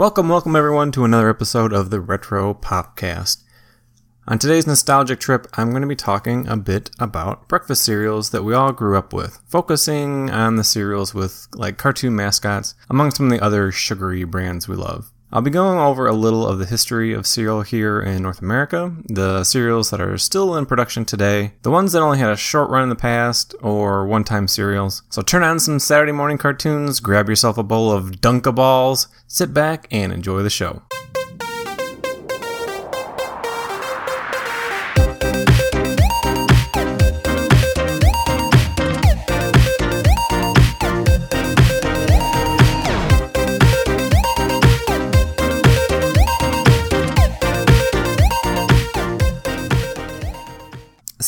Welcome, welcome everyone to another episode of the Retro Popcast. On today's nostalgic trip, I'm going to be talking a bit about breakfast cereals that we all grew up with, focusing on the cereals with like cartoon mascots, among some of the other sugary brands we love. I'll be going over a little of the history of cereal here in North America, the cereals that are still in production today, the ones that only had a short run in the past, or one time cereals. So turn on some Saturday morning cartoons, grab yourself a bowl of Dunkaballs, sit back, and enjoy the show.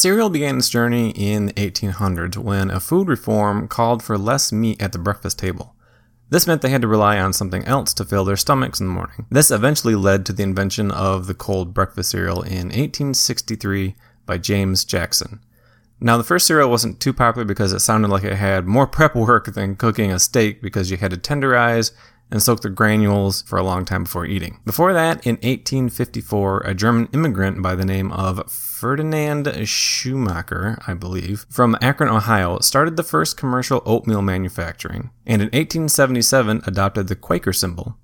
Cereal began its journey in the 1800s when a food reform called for less meat at the breakfast table. This meant they had to rely on something else to fill their stomachs in the morning. This eventually led to the invention of the cold breakfast cereal in 1863 by James Jackson. Now, the first cereal wasn't too popular because it sounded like it had more prep work than cooking a steak because you had to tenderize and soak the granules for a long time before eating. Before that, in 1854, a German immigrant by the name of Ferdinand Schumacher, I believe, from Akron, Ohio, started the first commercial oatmeal manufacturing, and in 1877 adopted the Quaker symbol.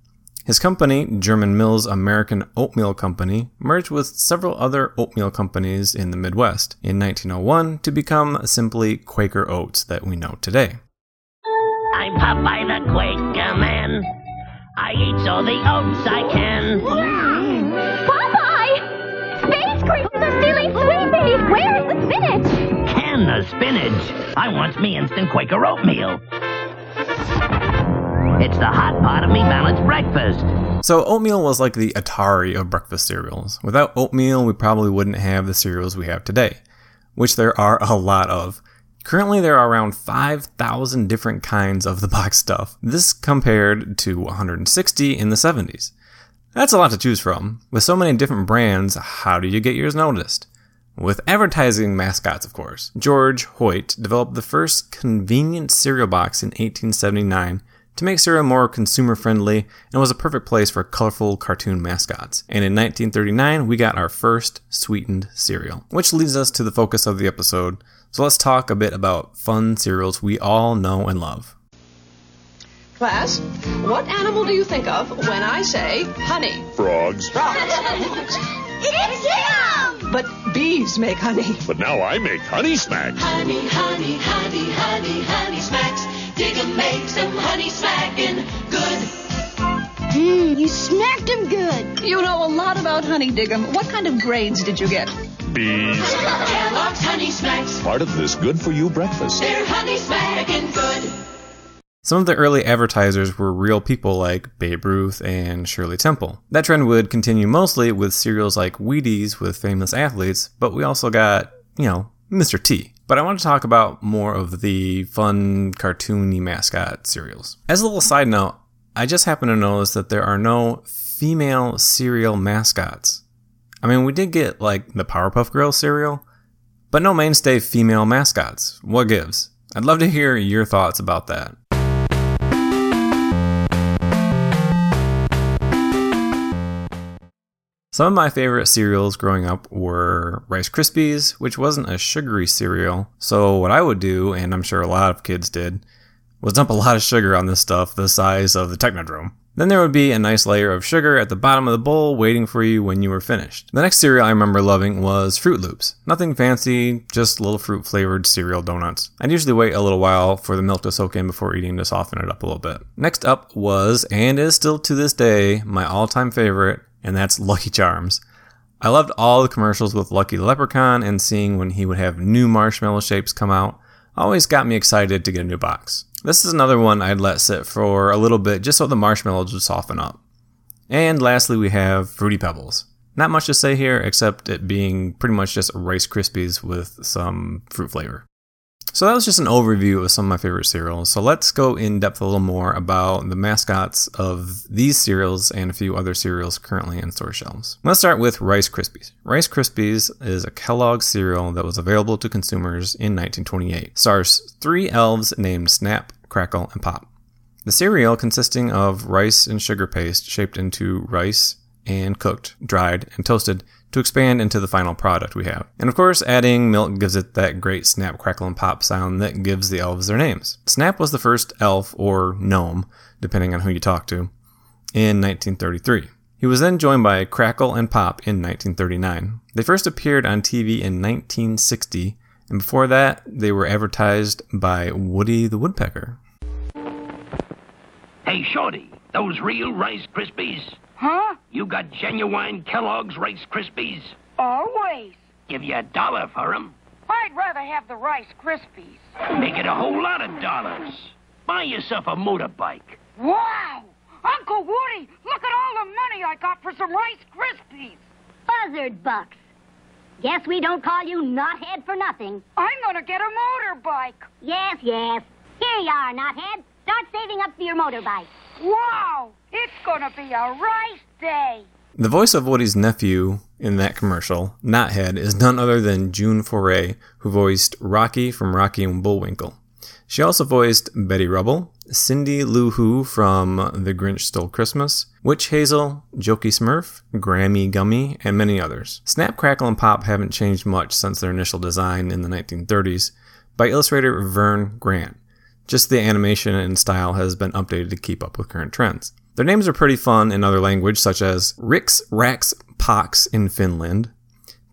His company, German Mills American Oatmeal Company, merged with several other oatmeal companies in the Midwest in 1901 to become simply Quaker Oats that we know today. I'm Popeye the Quaker Man. I eat all the oats I can. Popeye! Space creatures are stealing sweet peas! Where's the spinach? Can the spinach. I want me instant Quaker oatmeal. It's the hot pot of me balanced breakfast. So, oatmeal was like the Atari of breakfast cereals. Without oatmeal, we probably wouldn't have the cereals we have today, which there are a lot of. Currently, there are around 5,000 different kinds of the box stuff. This compared to 160 in the 70s. That's a lot to choose from. With so many different brands, how do you get yours noticed? With advertising mascots, of course. George Hoyt developed the first convenient cereal box in 1879 to make cereal more consumer friendly and was a perfect place for colorful cartoon mascots. And in 1939, we got our first sweetened cereal. Which leads us to the focus of the episode. So let's talk a bit about fun cereals we all know and love. Class, what animal do you think of when I say honey? Frogs. Frogs. It's him! But bees make honey. But now I make honey smacks. Honey, honey, honey, honey, honey smacks. Dig 'em, make some honey smacking good. Mmm, you smacked him good. You know a lot about honey, Dig'em. What kind of grades did you get? Bees. Kellogg's honey smacks. Part of this good for you breakfast. They're honey smacking good. Some of the early advertisers were real people like Babe Ruth and Shirley Temple. That trend would continue mostly with cereals like Wheaties with famous athletes, but we also got, you know, Mr. T. But I want to talk about more of the fun, cartoony mascot cereals. As a little side note, I just happen to notice that there are no female cereal mascots. I mean, we did get like the Powerpuff Girls cereal, but no mainstay female mascots. What gives? I'd love to hear your thoughts about that. Some of my favorite cereals growing up were Rice Krispies, which wasn't a sugary cereal. So, what I would do, and I'm sure a lot of kids did, was dump a lot of sugar on this stuff the size of the Technodrome. Then there would be a nice layer of sugar at the bottom of the bowl waiting for you when you were finished. The next cereal I remember loving was Froot Loops. Nothing fancy, just little fruit flavored cereal donuts. I'd usually wait a little while for the milk to soak in before eating to soften it up a little bit. Next up was, and is still to this day, my all time favorite, and that's Lucky Charms. I loved all the commercials with Lucky the Leprechaun and seeing when he would have new marshmallow shapes come out. Always got me excited to get a new box. This is another one I'd let sit for a little bit just so the marshmallows would soften up. And lastly, we have Fruity Pebbles. Not much to say here except it being pretty much just Rice Krispies with some fruit flavor. So that was just an overview of some of my favorite cereals. So let's go in depth a little more about the mascots of these cereals and a few other cereals currently in store shelves. Let's start with Rice Krispies. Rice Krispies is a Kellogg cereal that was available to consumers in 1928. Stars three elves named Snap, Crackle, and Pop. The cereal consisting of rice and sugar paste shaped into rice and cooked, dried, and toasted to expand into the final product we have. And of course, adding milk gives it that great snap, crackle, and pop sound that gives the elves their names. Snap was the first elf or gnome, depending on who you talk to, in 1933. He was then joined by Crackle and Pop in 1939. They first appeared on TV in 1960, and before that, they were advertised by Woody the Woodpecker. Hey, Shorty, those real Rice Krispies? Huh? You got genuine Kellogg's Rice Krispies? Always. Give you a dollar for 'em. I'd rather have the Rice Krispies. Make it a whole lot of dollars. Buy yourself a motorbike. Wow! Uncle Woody, look at all the money I got for some Rice Krispies. Buzzard bucks. Guess we don't call you knothead for nothing. I'm gonna get a motorbike. Yes, yes. Here you are, knothead. Start saving up for your motorbike. Wow! It's gonna be a rice day. The voice of Woody's nephew in that commercial, Knothead, is none other than June Foray, who voiced Rocky from Rocky and Bullwinkle. She also voiced Betty Rubble, Cindy Lou Who from The Grinch Stole Christmas, Witch Hazel, Jokey Smurf, Grammi Gummi, and many others. Snap, Crackle, and Pop haven't changed much since their initial design in the 1930s by illustrator Vern Grant. Just the animation and style has been updated to keep up with current trends. Their names are pretty fun in other language, such as Rix Rax Pox in Finland,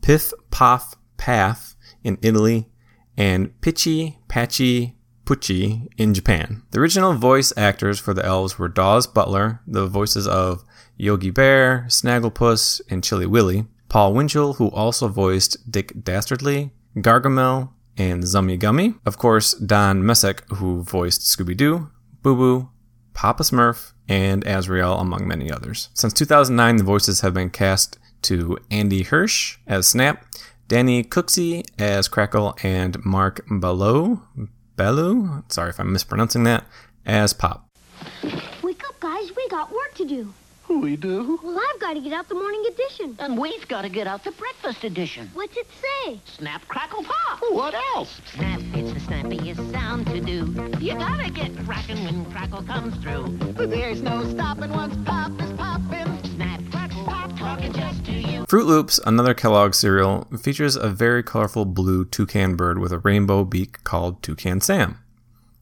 Piff Poff Path in Italy, and Pitchy Patchy Pucci in Japan. The original voice actors for the elves were Daws Butler, the voices of Yogi Bear, Snagglepuss, and Chilly Willy, Paul Winchell, who also voiced Dick Dastardly, Gargamel, and Zummi Gummi. Of course, Don Messick, who voiced Scooby Doo, Boo Boo, Papa Smurf, and Azrael, among many others. Since 2009, the voices have been cast to Andy Hirsch as Snap, Danny Cooksey as Crackle, and Mark Bellew, Bellew, sorry if I'm mispronouncing that, as Pop. Wake up, guys. We got work to do. We do? Well, I've got to get out the morning edition. And we've got to get out the breakfast edition. What's it say? Snap, crackle, pop. What else? Snap, it's the snappiest sound to do. You gotta get cracking when crackle comes through. But there's no stopping once pop is popping. Snap, crackle, pop, talking just to you. Froot Loops, another Kellogg cereal, features a very colorful blue toucan bird with a rainbow beak called Toucan Sam.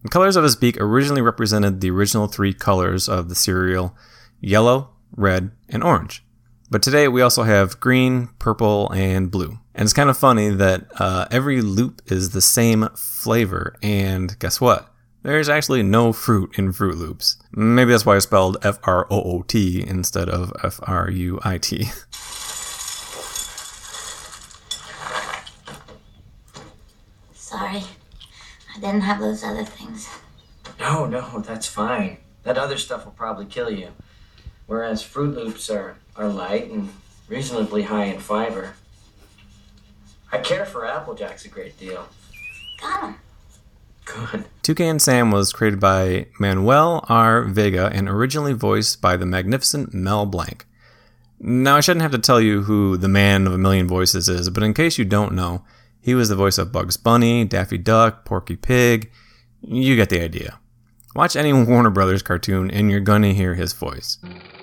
The colors of his beak originally represented the original three colors of the cereal yellow, red, and orange. But today we also have green, purple, and blue. And it's kind of funny that uh, every loop is the same flavor. And guess what? There's actually no fruit in Froot Loops. Maybe that's why I spelled F R O O T instead of F R U I T. Sorry. I didn't have those other things. No, no, that's fine. That other stuff will probably kill you. Whereas Froot Loops are, are light and reasonably high in fiber. I care for Apple Jacks a great deal. Got 'em. Good. Toucan Sam was created by Manuel R. Vega and originally voiced by the magnificent Mel Blanc. Now, I shouldn't have to tell you who the man of a million voices is, but in case you don't know, he was the voice of Bugs Bunny, Daffy Duck, Porky Pig. You get the idea. Watch any Warner Brothers cartoon and you're gonna hear his voice.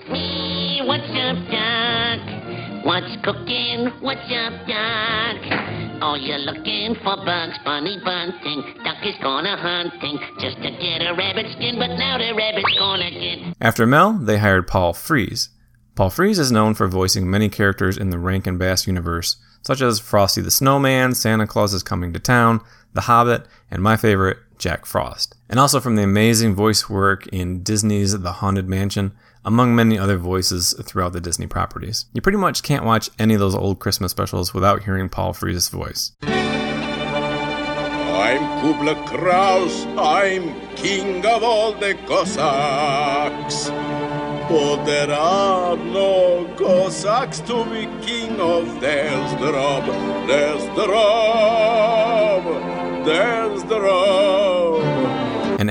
Hey, what's up, Doc? What's cooking? What's up, Doc? Oh, you're looking for Bugs Bunny bunting. Duck is gonna hunting just to get a rabbit skin, but now the rabbit's gonna get. After Mel, they hired Paul Frees. Paul Frees is known for voicing many characters in the Rankin Bass universe, such as Frosty the Snowman, Santa Claus is Coming to Town, The Hobbit, and my favorite, Jack Frost. And also from the amazing voice work in Disney's The Haunted Mansion, among many other voices throughout the Disney properties. You pretty much can't watch any of those old Christmas specials without hearing Paul Frees' voice. I'm Kubla Kraus. I'm king of all the Cossacks. But there are no Cossacks to be king of. There's the rub, there's the rub, there's the rub.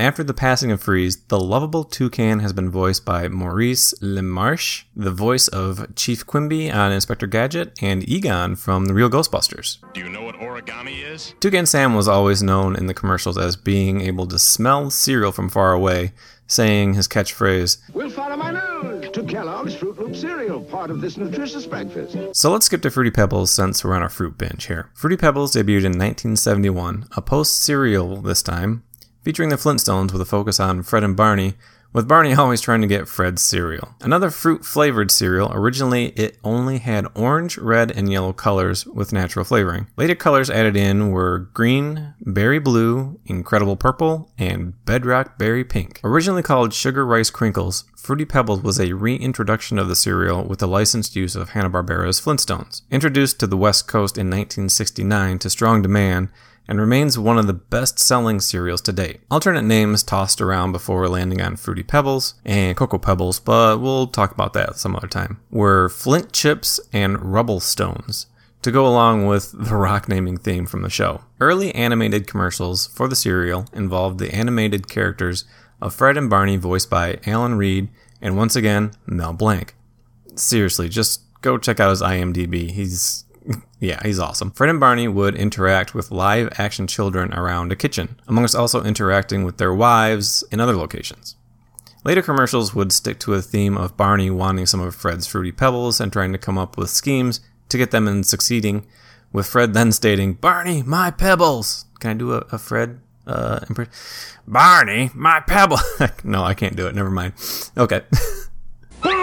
And after the passing of Frees, the lovable toucan has been voiced by Maurice LaMarche, the voice of Chief Quimby on Inspector Gadget, and Egon from The Real Ghostbusters. Do you know what origami is? Toucan Sam was always known in the commercials as being able to smell cereal from far away, saying his catchphrase, We'll follow my nose to Kellogg's Froot Loop cereal, part of this nutritious breakfast. So let's skip to Fruity Pebbles since we're on a fruit binge here. Fruity Pebbles debuted in 1971, a post cereal this time, featuring the Flintstones with a focus on Fred and Barney, with Barney always trying to get Fred's cereal. Another fruit flavored cereal, originally it only had orange, red, and yellow colors with natural flavoring. Later colors added in were green, berry blue, incredible purple, and bedrock berry pink. Originally called Sugar Rice Krinkles, Fruity Pebbles was a reintroduction of the cereal with the licensed use of Hanna-Barbera's Flintstones. Introduced to the West Coast in 1969 to strong demand, and remains one of the best selling cereals to date. Alternate names tossed around before landing on Fruity Pebbles and Cocoa Pebbles, but we'll talk about that some other time, were Flint Chips and Rubble Stones. To go along with the rock naming theme from the show. Early animated commercials for the cereal involved the animated characters of Fred and Barney voiced by Alan Reed and once again Mel Blanc. Seriously, just go check out his IMDb. He's yeah, he's awesome. Fred and Barney would interact with live action children around a kitchen, amongst also interacting with their wives in other locations. Later commercials would stick to a theme of Barney wanting some of Fred's fruity pebbles and trying to come up with schemes to get them and succeeding, with Fred then stating, Barney, my pebbles! Can I do a, a Fred uh? Barney, my pebble! no, I can't do it. Never mind. Okay.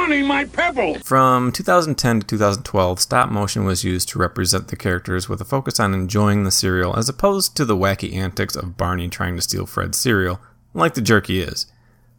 My pebble! From 2010 to 2012, stop motion was used to represent the characters with a focus on enjoying the cereal as opposed to the wacky antics of Barney trying to steal Fred's cereal, like the jerk he is.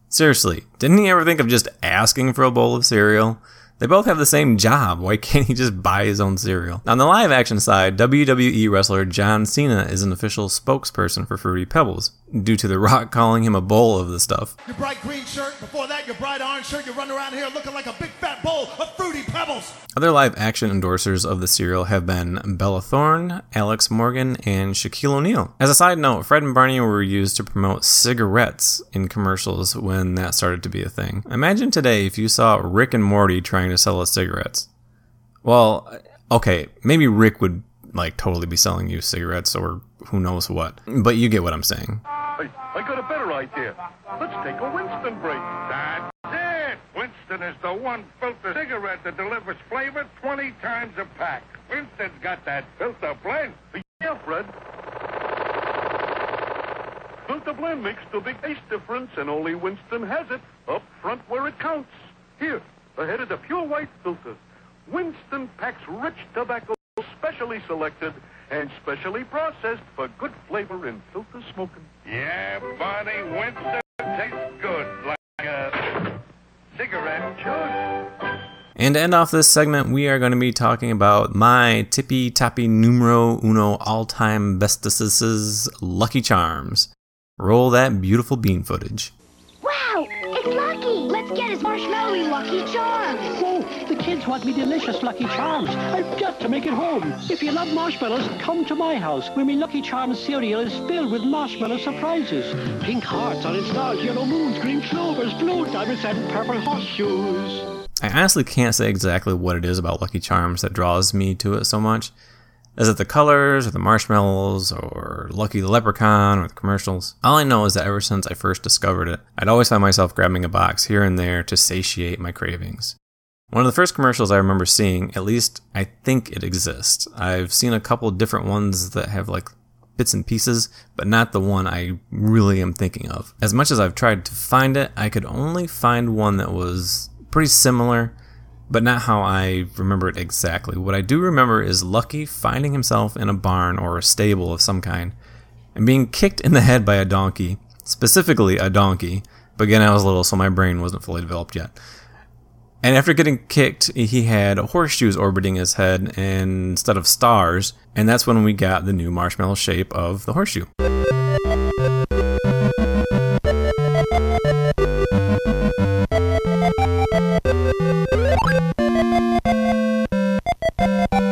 Seriously, didn't he ever think of just asking for a bowl of cereal? They both have the same job. Why can't he just buy his own cereal? On the live action side, WWE wrestler John Cena is an official spokesperson for Fruity Pebbles, due to The Rock calling him a bowl of the stuff. Your bright green shirt, before that, your bright orange shirt, you run around here looking like a big fat bowl of Fruity Pebbles. Other live action endorsers of the cereal have been Bella Thorne, Alex Morgan, and Shaquille O'Neal. As a side note, Fred and Barney were used to promote cigarettes in commercials when that started to be a thing. Imagine today if you saw Rick and Morty trying to sell us cigarettes. Well, okay, maybe Rick would like totally be selling you cigarettes or who knows what. But you get what I'm saying. Hey, I got a better idea. Let's take a Winston break. That's it. Winston is the one filter cigarette that delivers flavor 20 times a pack. Winston's got that filter blend. Yeah, Fred. Filter blend makes the big taste difference, and only Winston has it up front where it counts. Here, ahead of the pure white filter. Winston packs rich tobacco specially selected and specially processed for good flavor in filter smoking. Yeah, Barney, Winston tastes good like a cigarette should. And to end off this segment, we are going to be talking about my tippy tappy numero uno all time bestesses, Lucky Charms. Roll that beautiful bean footage. Want me delicious Lucky Charms. I've got to make it home. If you love marshmallows, come to my house, where my Lucky Charms cereal is filled with marshmallow surprises. Pink hearts, orange stars, yellow moons, green clovers, blue diamonds, and purple horseshoes. I honestly can't say exactly what it is about Lucky Charms that draws me to it so much. Is it the colors, or the marshmallows, or Lucky the Leprechaun, or the commercials? All I know is that ever since I first discovered it, I'd always find myself grabbing a box here and there to satiate my cravings. One of the first commercials I remember seeing, at least I think it exists. I've seen a couple different ones that have like bits and pieces, but not the one I really am thinking of. As much as I've tried to find it, I could only find one that was pretty similar, but not how I remember it exactly. What I do remember is Lucky finding himself in a barn or a stable of some kind and being kicked in the head by a donkey, specifically a donkey. But again, I was little, so my brain wasn't fully developed yet. And after getting kicked, he had horseshoes orbiting his head instead of stars, and that's when we got the new marshmallow shape of the horseshoe.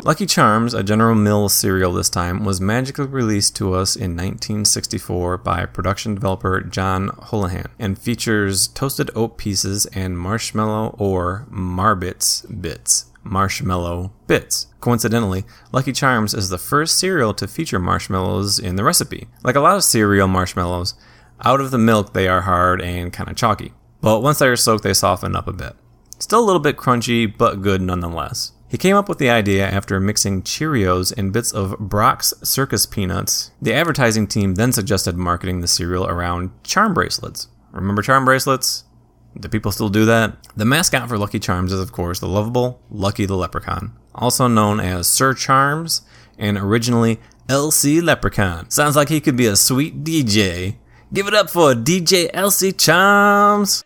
Lucky Charms, a General Mills cereal this time, was magically released to us in 1964 by production developer John Holahan and features toasted oat pieces and marshmallow or Marbits bits. Marshmallow bits. Coincidentally, Lucky Charms is the first cereal to feature marshmallows in the recipe. Like a lot of cereal marshmallows, Out of the milk, they are hard and kind of chalky. But once they are soaked, they soften up a bit. Still a little bit crunchy, but good nonetheless. He came up with the idea after mixing Cheerios and bits of Brach's Circus peanuts. The advertising team then suggested marketing the cereal around charm bracelets. Remember charm bracelets? Do people still do that? The mascot for Lucky Charms is, of course, the lovable Lucky the Leprechaun, also known as Sir Charms and originally LC Leprechaun. Sounds like he could be a sweet DJ. Give it up for DJ LC Charms!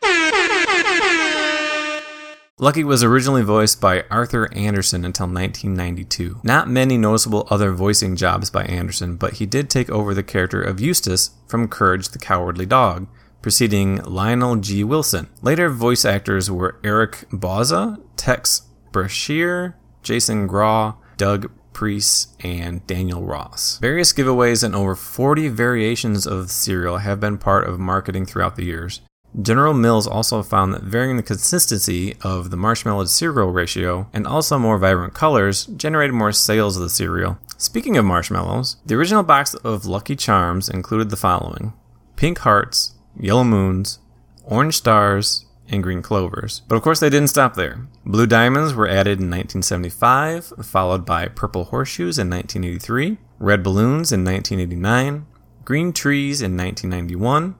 Lucky was originally voiced by Arthur Anderson until 1992. Not many noticeable other voicing jobs by Anderson, but he did take over the character of Eustace from Courage the Cowardly Dog, preceding Lionel G. Wilson. Later voice actors were Eric Bauza, Tex Brashear, Jason Graae, Doug Preis, and Daniel Ross. Various giveaways and over 40 variations of cereal have been part of marketing throughout the years. General Mills also found that varying the consistency of the marshmallow to cereal ratio and also more vibrant colors generated more sales of the cereal. Speaking of marshmallows, the original box of Lucky Charms included the following pink hearts, yellow moons, orange stars, and green clovers. But of course, they didn't stop there. Blue diamonds were added in 1975, followed by purple horseshoes in 1983, red balloons in 1989, green trees in 1991,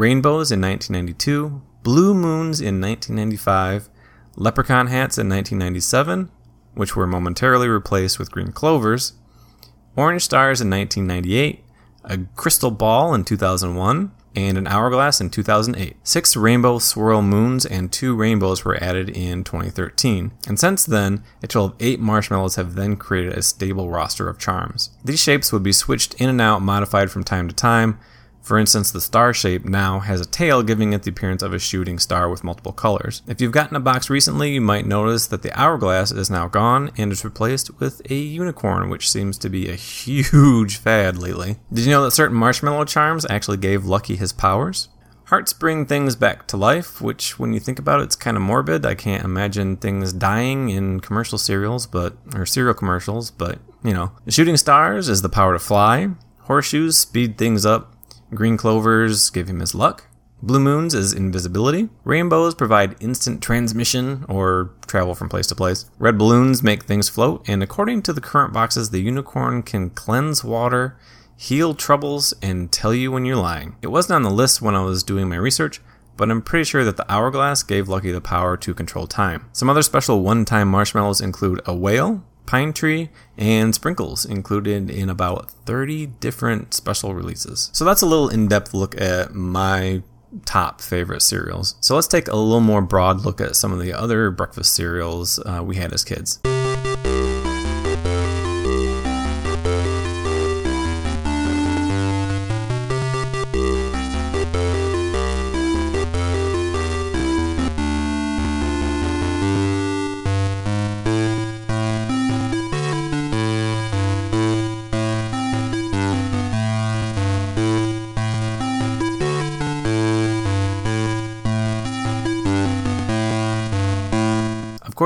rainbows in 1992, blue moons in 1995, leprechaun hats in 1997, which were momentarily replaced with green clovers, orange stars in 1998, a crystal ball in 2001, and an hourglass in 2008. Six rainbow swirl moons and two rainbows were added in 2013. And since then, a total of eight marshmallows have then created a stable roster of charms. These shapes would be switched in and out, modified from time to time. For instance, the star shape now has a tail giving it the appearance of a shooting star with multiple colors. If you've gotten a box recently, you might notice that the hourglass is now gone and is replaced with a unicorn, which seems to be a huge fad lately. Did you know that certain marshmallow charms actually gave Lucky his powers? Hearts bring things back to life, which, when you think about it, it's kind of morbid. I can't imagine things dying in commercial cereals, but or cereal commercials. But you know, shooting stars is the power to fly. Horseshoes speed things up. Green clovers give him his luck. Blue moons is invisibility. Rainbows provide instant transmission or travel from place to place. Red balloons make things float, and according to the current boxes, the unicorn can cleanse water, heal troubles, and tell you when you're lying. It wasn't on the list when I was doing my research, but I'm pretty sure that the hourglass gave Lucky the power to control time. Some other special one time marshmallows include a whale, pine tree, and sprinkles included in about 30 different special releases. So that's a little in depth look at my top favorite cereals. So let's take a little more broad look at some of the other breakfast cereals uh, we had as kids.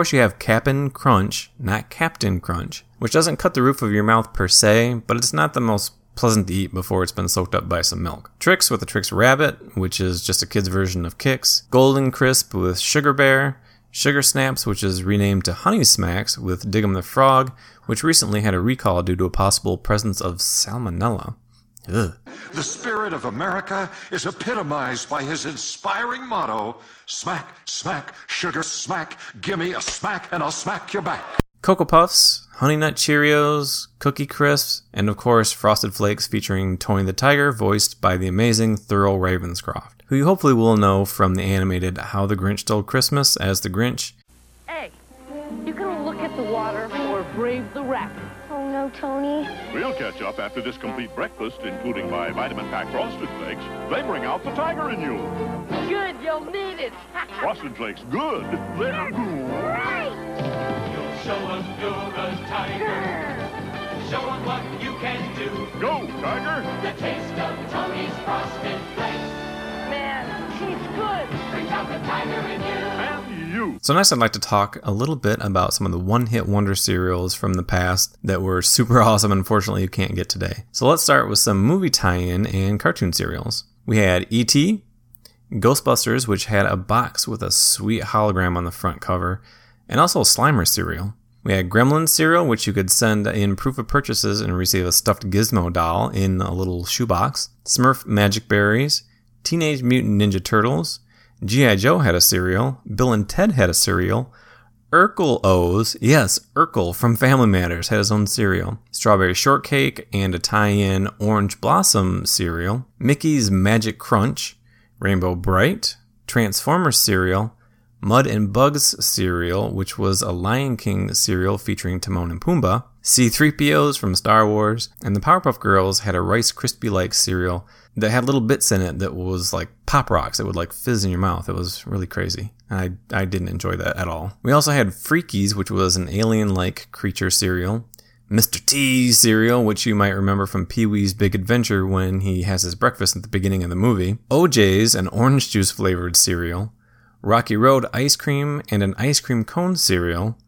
Course, you have Cap'n Crunch, not Captain Crunch, which doesn't cut the roof of your mouth per se, but it's not the most pleasant to eat before it's been soaked up by some milk. Trix with the Trix Rabbit, which is just a kid's version of Kix. Golden Crisp with Sugar Bear. Sugar Snaps, which is renamed to Honey Smacks with Dig'em the Frog, which recently had a recall due to a possible presence of salmonella. Ugh. The spirit of America is epitomized by his inspiring motto smack, smack, sugar smack, gimme a smack and I'll smack your back. Cocoa Puffs, Honey Nut Cheerios, Cookie Crisps, and of course Frosted Flakes featuring Tony the Tiger, voiced by the amazing Thurl Ravenscroft, who you hopefully will know from the animated How the Grinch Stole Christmas as the Grinch. Hey, you gonna look at the water or brave the rapids? Oh Tony. We'll catch up after this complete breakfast, including my vitamin pack frosted flakes. They bring out the tiger in you. Good, you'll need it. Frosted flakes, good. They're Show 'em You'll show us you're a tiger. Show 'em what you can do. Go, tiger. The taste of Tony's Frosted Flakes. Man, she's good. Brings out the tiger in you. You. So next I'd like to talk a little bit about some of the one-hit wonder cereals from the past that were super awesome unfortunately you can't get today. So let's start with some movie tie-in and cartoon cereals. We had E.T., Ghostbusters, which had a box with a sweet hologram on the front cover, and also Slimer cereal. We had Gremlins cereal, which you could send in proof of purchases and receive a stuffed Gizmo doll in a little shoebox. Smurf Magic Berries, Teenage Mutant Ninja Turtles, G.I. Joe had a cereal, Bill and Ted had a cereal, Urkel O's, yes, Urkel from Family Matters had his own cereal, Strawberry Shortcake, and a tie in Orange Blossom cereal, Mickey's Magic Crunch, Rainbow Brite, Transformers cereal, Mud and Bugs cereal, which was a Lion King cereal featuring Timon and Pumbaa, C3POs from Star Wars, and the Powerpuff Girls had a Rice Krispie like cereal that had little bits in it that was like pop rocks that would like fizz in your mouth. It was really crazy. I, I didn't enjoy that at all. We also had Freakies, which was an alien like creature cereal. Mr. T cereal, which you might remember from Pee Wee's Big Adventure when he has his breakfast at the beginning of the movie. OJ's, an orange juice flavored cereal. Rocky Road ice cream and an ice cream cone cereal.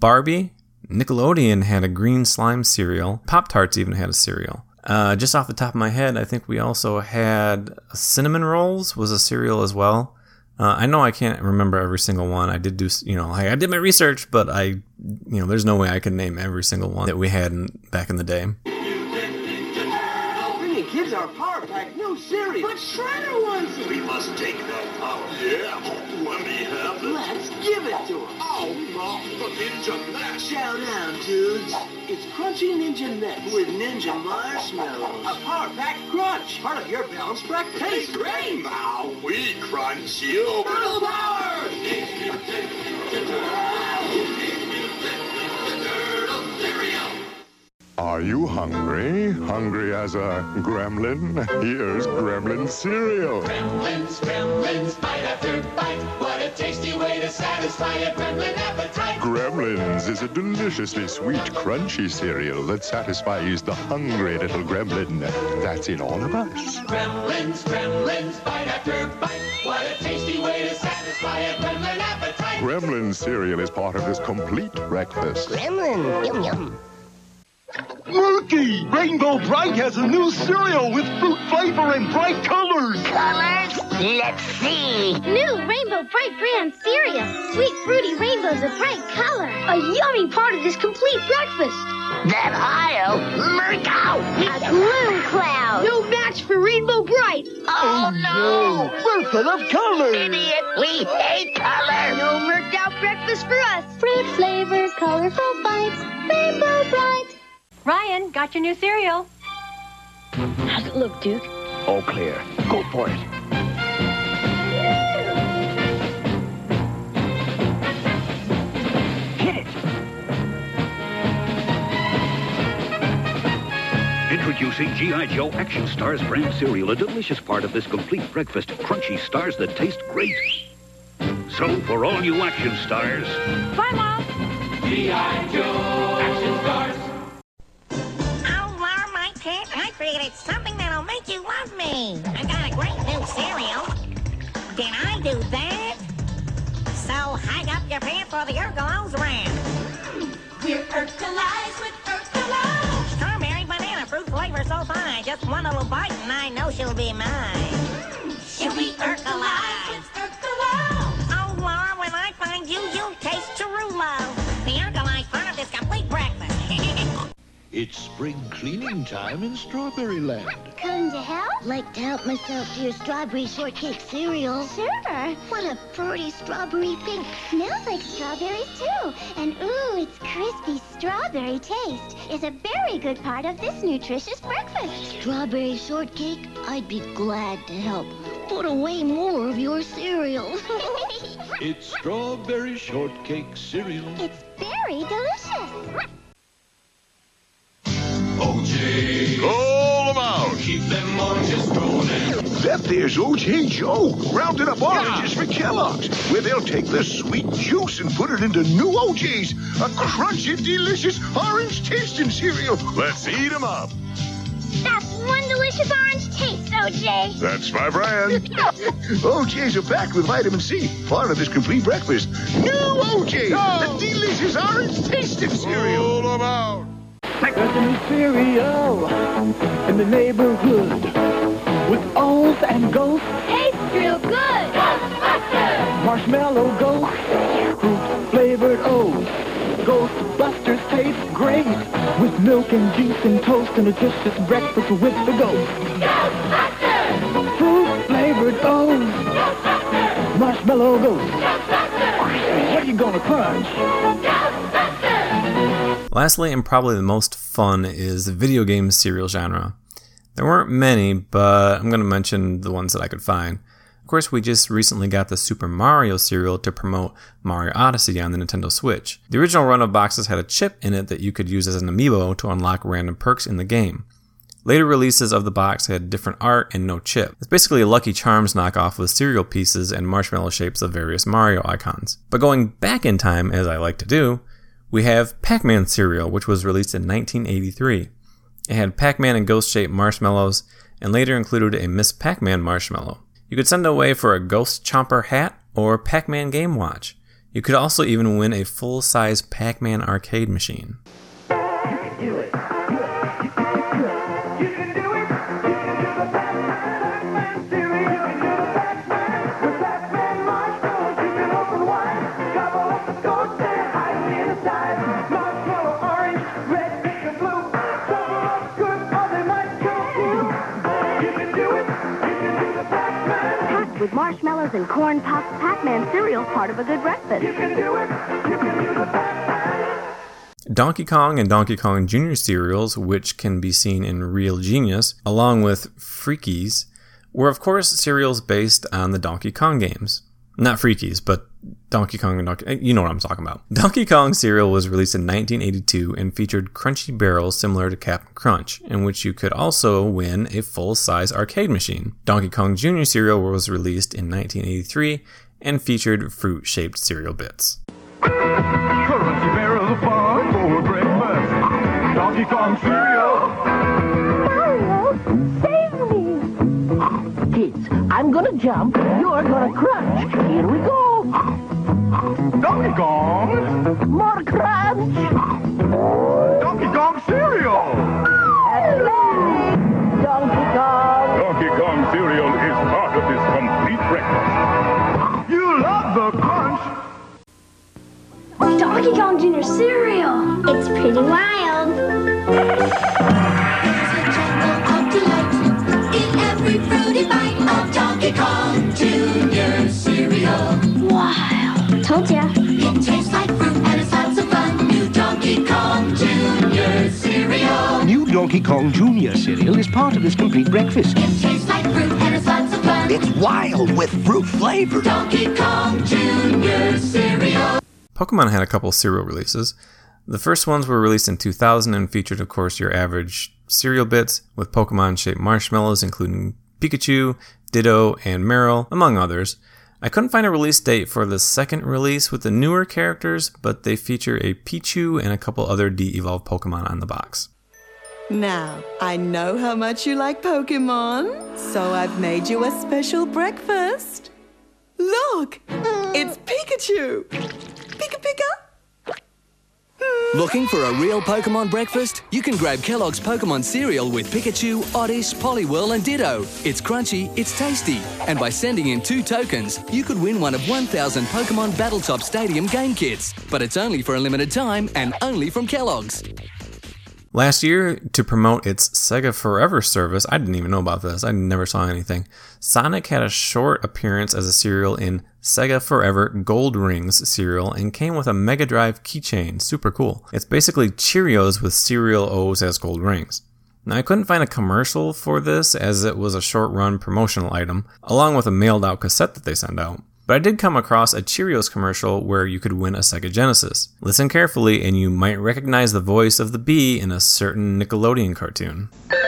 Barbie, Nickelodeon had a green slime cereal. Pop Tarts even had a cereal. Uh, just off the top of my head, I think we also had cinnamon rolls was a cereal as well. Uh, I know I can't remember every single one. I did do, you know, I, I did my research, but I, you know, there's no way I can name every single one that we had in, back in the day. Bringing kids our power pack new series. But Shredder wants it. We must take that power. Yeah. Let me have it. Let's give it to him. Oh, no. The Ninja Mesh. Shout out, dudes. It's Crunchy Ninja Mix with Ninja Marshmallows. A power pack crunch. Part of your balanced breakfast. Tastes great. Now we crunch you. Turtle power. Are you hungry? Hungry as a gremlin? Here's gremlin cereal. Gremlins, gremlins, bite after bite. What a tasty way to satisfy a gremlin appetite. Gremlins is a deliciously sweet, crunchy cereal that satisfies the hungry little gremlin that's in all of us. Gremlins, gremlins, bite after bite. What a tasty way to satisfy a gremlin appetite. Gremlin cereal is part of this complete breakfast. Gremlin. Yum, yum. Looky! Rainbow Brite has a new cereal with fruit flavor and bright colors. Colors? Let's see. New Rainbow Brite brand cereal. Sweet fruity rainbows of bright color. A yummy part of this complete breakfast. That aisle, Murkow. A blue cloud. No match for Rainbow Brite. Oh, oh no. We're full of colors. Idiot, we hate color. No murked out breakfast for us. Fruit flavor, colorful bites. Rainbow Brite. Ryan, got your new cereal. How's it look, Duke? All clear. Go for it. Hit it! Introducing G.I. Joe Action Stars brand cereal, a delicious part of this complete breakfast. Crunchy stars that taste great. So, for all you action stars, Bye, Mom. G.I. Joe, it's something that'll make you love me. I got a great new cereal. Did I do that? So hang up your pants while the Urkelos ran. We're Urkelized with Urkelos. Strawberry banana fruit flavor so fine. Just one little bite and I know she'll be mine. She'll be Urkelized with Urkelos. It's spring cleaning time in Strawberry Land. Come to help? Like to help myself to your strawberry shortcake cereal. Sure. What a fruity strawberry pink. Smells like strawberries too. And ooh, its crispy strawberry taste is a very good part of this nutritious breakfast. Strawberry shortcake? I'd be glad to help. Put away more of your cereal. It's Strawberry Shortcake cereal. it's very delicious. Rolling. That there's O.J. Joe, rounding up oranges for Kellogg's, where they'll take the sweet juice and put it into new O.J.'s, a crunchy, delicious orange tasting cereal. Let's eat 'em up. That's one delicious orange taste, OJ. That's my brand. O.J.'s are packed with vitamin C, part of this complete breakfast. New O.J. The delicious orange tasting cereal. Roll 'em out. There's a new cereal in the neighborhood. With O's and ghosts. Tastes real good. Ghostbusters! Marshmallow ghosts, fruit flavored O's. Ghostbusters taste great with milk and juice and toast and a delicious breakfast with the ghost. Ghostbusters! Fruit flavored O's. Ghostbusters! Marshmallow ghosts. Ghostbusters. What are you gonna crunch? Ghostbusters. Lastly, and probably the most fun, is the video game cereal genre. There weren't many, but I'm going to mention the ones that I could find. Of course, we just recently got the Super Mario cereal to promote Mario Odyssey on the Nintendo Switch. The original run of boxes had a chip in it that you could use as an amiibo to unlock random perks in the game. Later releases of the box had different art and no chip. It's basically a Lucky Charms knockoff with cereal pieces and marshmallow shapes of various Mario icons. But going back in time, as I like to do, we have Pac Man cereal, which was released in 1983. It had Pac Man and ghost shaped marshmallows, and later included a Miss Pac Man marshmallow. You could send away for a Ghost Chomper hat or Pac Man Game Watch. You could also even win a full size Pac Man arcade machine. With marshmallows and corn pops, Pac-Man cereal's part of a good breakfast. Donkey Kong and Donkey Kong Jr. cereals, which can be seen in Real Genius, along with Freakies, were of course cereals based on the Donkey Kong games. Not Freakies, but Donkey Kong and Donkey. You know what I'm talking about. Donkey Kong cereal was released in 1982 and featured crunchy barrels similar to Captain Crunch, in which you could also win a full size arcade machine. Donkey Kong Jr. cereal was released in 1983 and featured fruit shaped cereal bits. Fun for breakfast. Donkey Kong cereal. I'm gonna jump, you're gonna crunch. Here we go. Donkey Kong. More crunch. Donkey Kong cereal. Donkey Kong. Donkey Kong cereal is part of this complete breakfast. You love the crunch. Donkey Kong Jr. cereal. It's pretty wild. Kong Jr. cereal is part of this complete breakfast. It tastes like fruit and it's lots of fun. It's wild with fruit flavor. Donkey Kong Jr. cereal. Pokemon had a couple cereal releases. The first ones were released in 2000 and featured, of course, your average cereal bits with Pokemon shaped marshmallows, including Pikachu, Ditto, and Marill, among others. I couldn't find a release date for the second release with the newer characters, but they feature a Pichu and a couple other de evolved Pokemon on the box. Now, I know how much you like Pokemon, so I've made you a special breakfast. Look, it's Pikachu. Pika Pika. Hmm. Looking for a real Pokemon breakfast? You can grab Kellogg's Pokemon cereal with Pikachu, Oddish, Poliwhirl, and Ditto. It's crunchy, it's tasty, and by sending in two tokens, you could win one of 1,000 Pokemon Battletop Stadium game kits. But it's only for a limited time and only from Kellogg's. Last year, to promote its Sega Forever service, I didn't even know about this, I never saw anything. Sonic had a short appearance as a cereal in Sega Forever Gold Rings cereal and came with a Mega Drive keychain. Super cool. It's basically Cheerios with cereal O's as gold rings. Now, I couldn't find a commercial for this as it was a short run promotional item, along with a mailed out cassette that they send out. But I did come across a Cheerios commercial where you could win a Sega Genesis. Listen carefully, and you might recognize the voice of the bee in a certain Nickelodeon cartoon. Hey,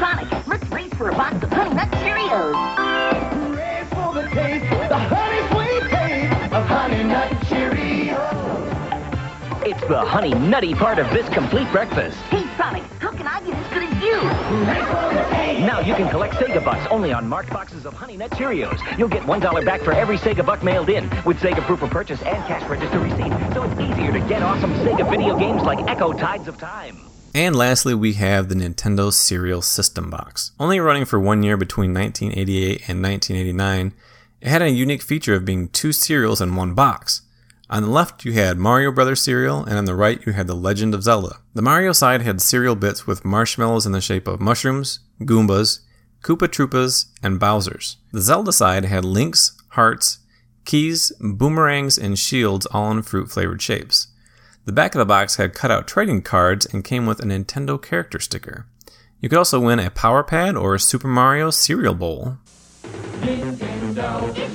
Sonic, let's race for a box of Honey Nut Cheerios. Race for the taste, the honey sweet taste of Honey Nut Cheerios. It's the honey nutty part of this complete breakfast. Hey, Sonic, Now you can collect Sega Bucks only on marked boxes of Honey Nut Cheerios. You'll get $1 back for every Sega Buck mailed in with Sega proof of purchase and cash register receipt. So it's easier to get awesome Sega video games like Ecco Tides of Time. And lastly, we have the Nintendo Cereal System Box. Only running for one year between 1988 and 1989, it had a unique feature of being two cereals in one box. On the left, you had Mario Brothers cereal, and on the right, you had The Legend of Zelda. The Mario side had cereal bits with marshmallows in the shape of mushrooms, Goombas, Koopa Troopas, and Bowsers. The Zelda side had links, hearts, keys, boomerangs, and shields all in fruit flavored shapes. The back of the box had cutout trading cards and came with a Nintendo character sticker. You could also win a Power Pad or a Super Mario cereal bowl. Nintendo.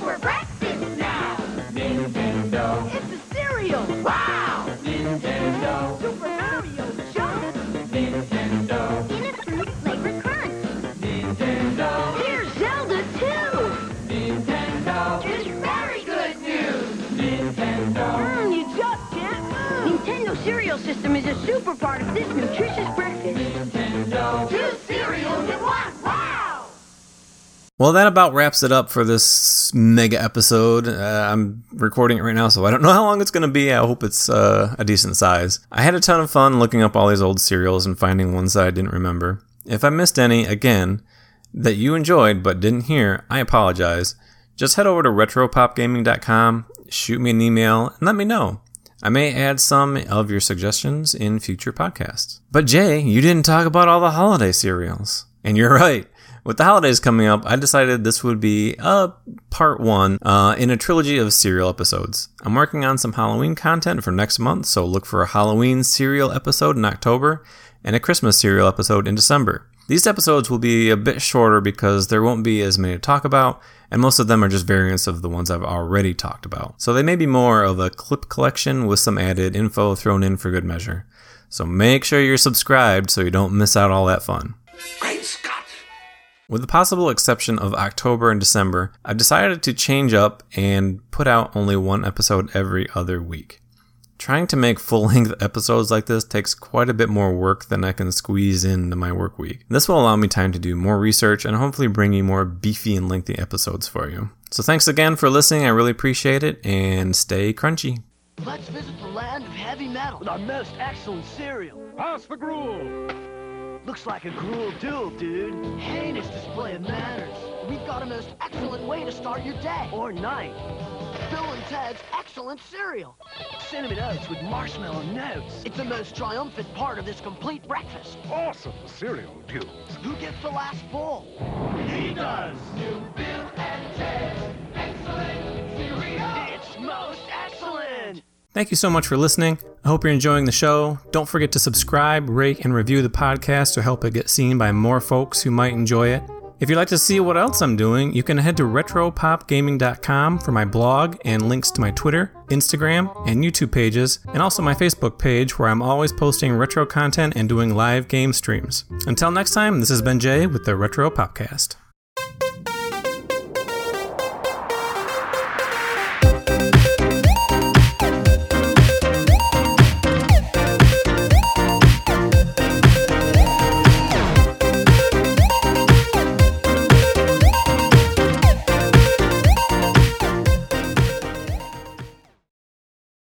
System is a super part of this nutritious breakfast. Well, that about wraps it up for this mega episode. Uh, I'm recording it right now, so I don't know how long it's going to be. I hope it's uh, a decent size. I had a ton of fun looking up all these old cereals and finding ones that I didn't remember. If I missed any, again, that you enjoyed but didn't hear, I apologize. Just head over to retropopgaming.com, shoot me an email, and let me know. I may add some of your suggestions in future podcasts. But Jay, you didn't talk about all the holiday cereals. And you're right. With the holidays coming up, I decided this would be a part one uh, in a trilogy of cereal episodes. I'm working on some Halloween content for next month, so look for a Halloween cereal episode in October and a Christmas cereal episode in December. These episodes will be a bit shorter because there won't be as many to talk about, and most of them are just variants of the ones I've already talked about. So they may be more of a clip collection with some added info thrown in for good measure. So make sure you're subscribed so you don't miss out all that fun. Great Scott! With the possible exception of October and December, I've decided to change up and put out only one episode every other week. Trying to make full length episodes like this takes quite a bit more work than I can squeeze into my work week. This will allow me time to do more research and hopefully bring you more beefy and lengthy episodes for you. So thanks again for listening, I really appreciate it, and stay crunchy. Let's visit the land of heavy metal with our most excellent cereal. Pass the gruel! Looks like a gruel duel, dude. Heinous display of manners. We've got a most excellent way to start your day. Or night. Bill and Ted's excellent cereal. Cinnamon oats with marshmallow notes. It's the most triumphant part of this complete breakfast. Awesome cereal duels. Who gets the last bowl? He does! New Bill and Ted. Excellent cereal. It's most excellent! Thank you so much for listening. I hope you're enjoying the show. Don't forget to subscribe, rate, and review the podcast to help it get seen by more folks who might enjoy it. If you'd like to see what else I'm doing, you can head to retropopgaming.com for my blog and links to my Twitter, Instagram, and YouTube pages, and also my Facebook page where I'm always posting retro content and doing live game streams. Until next time, this has been Jay with the Retro Popcast.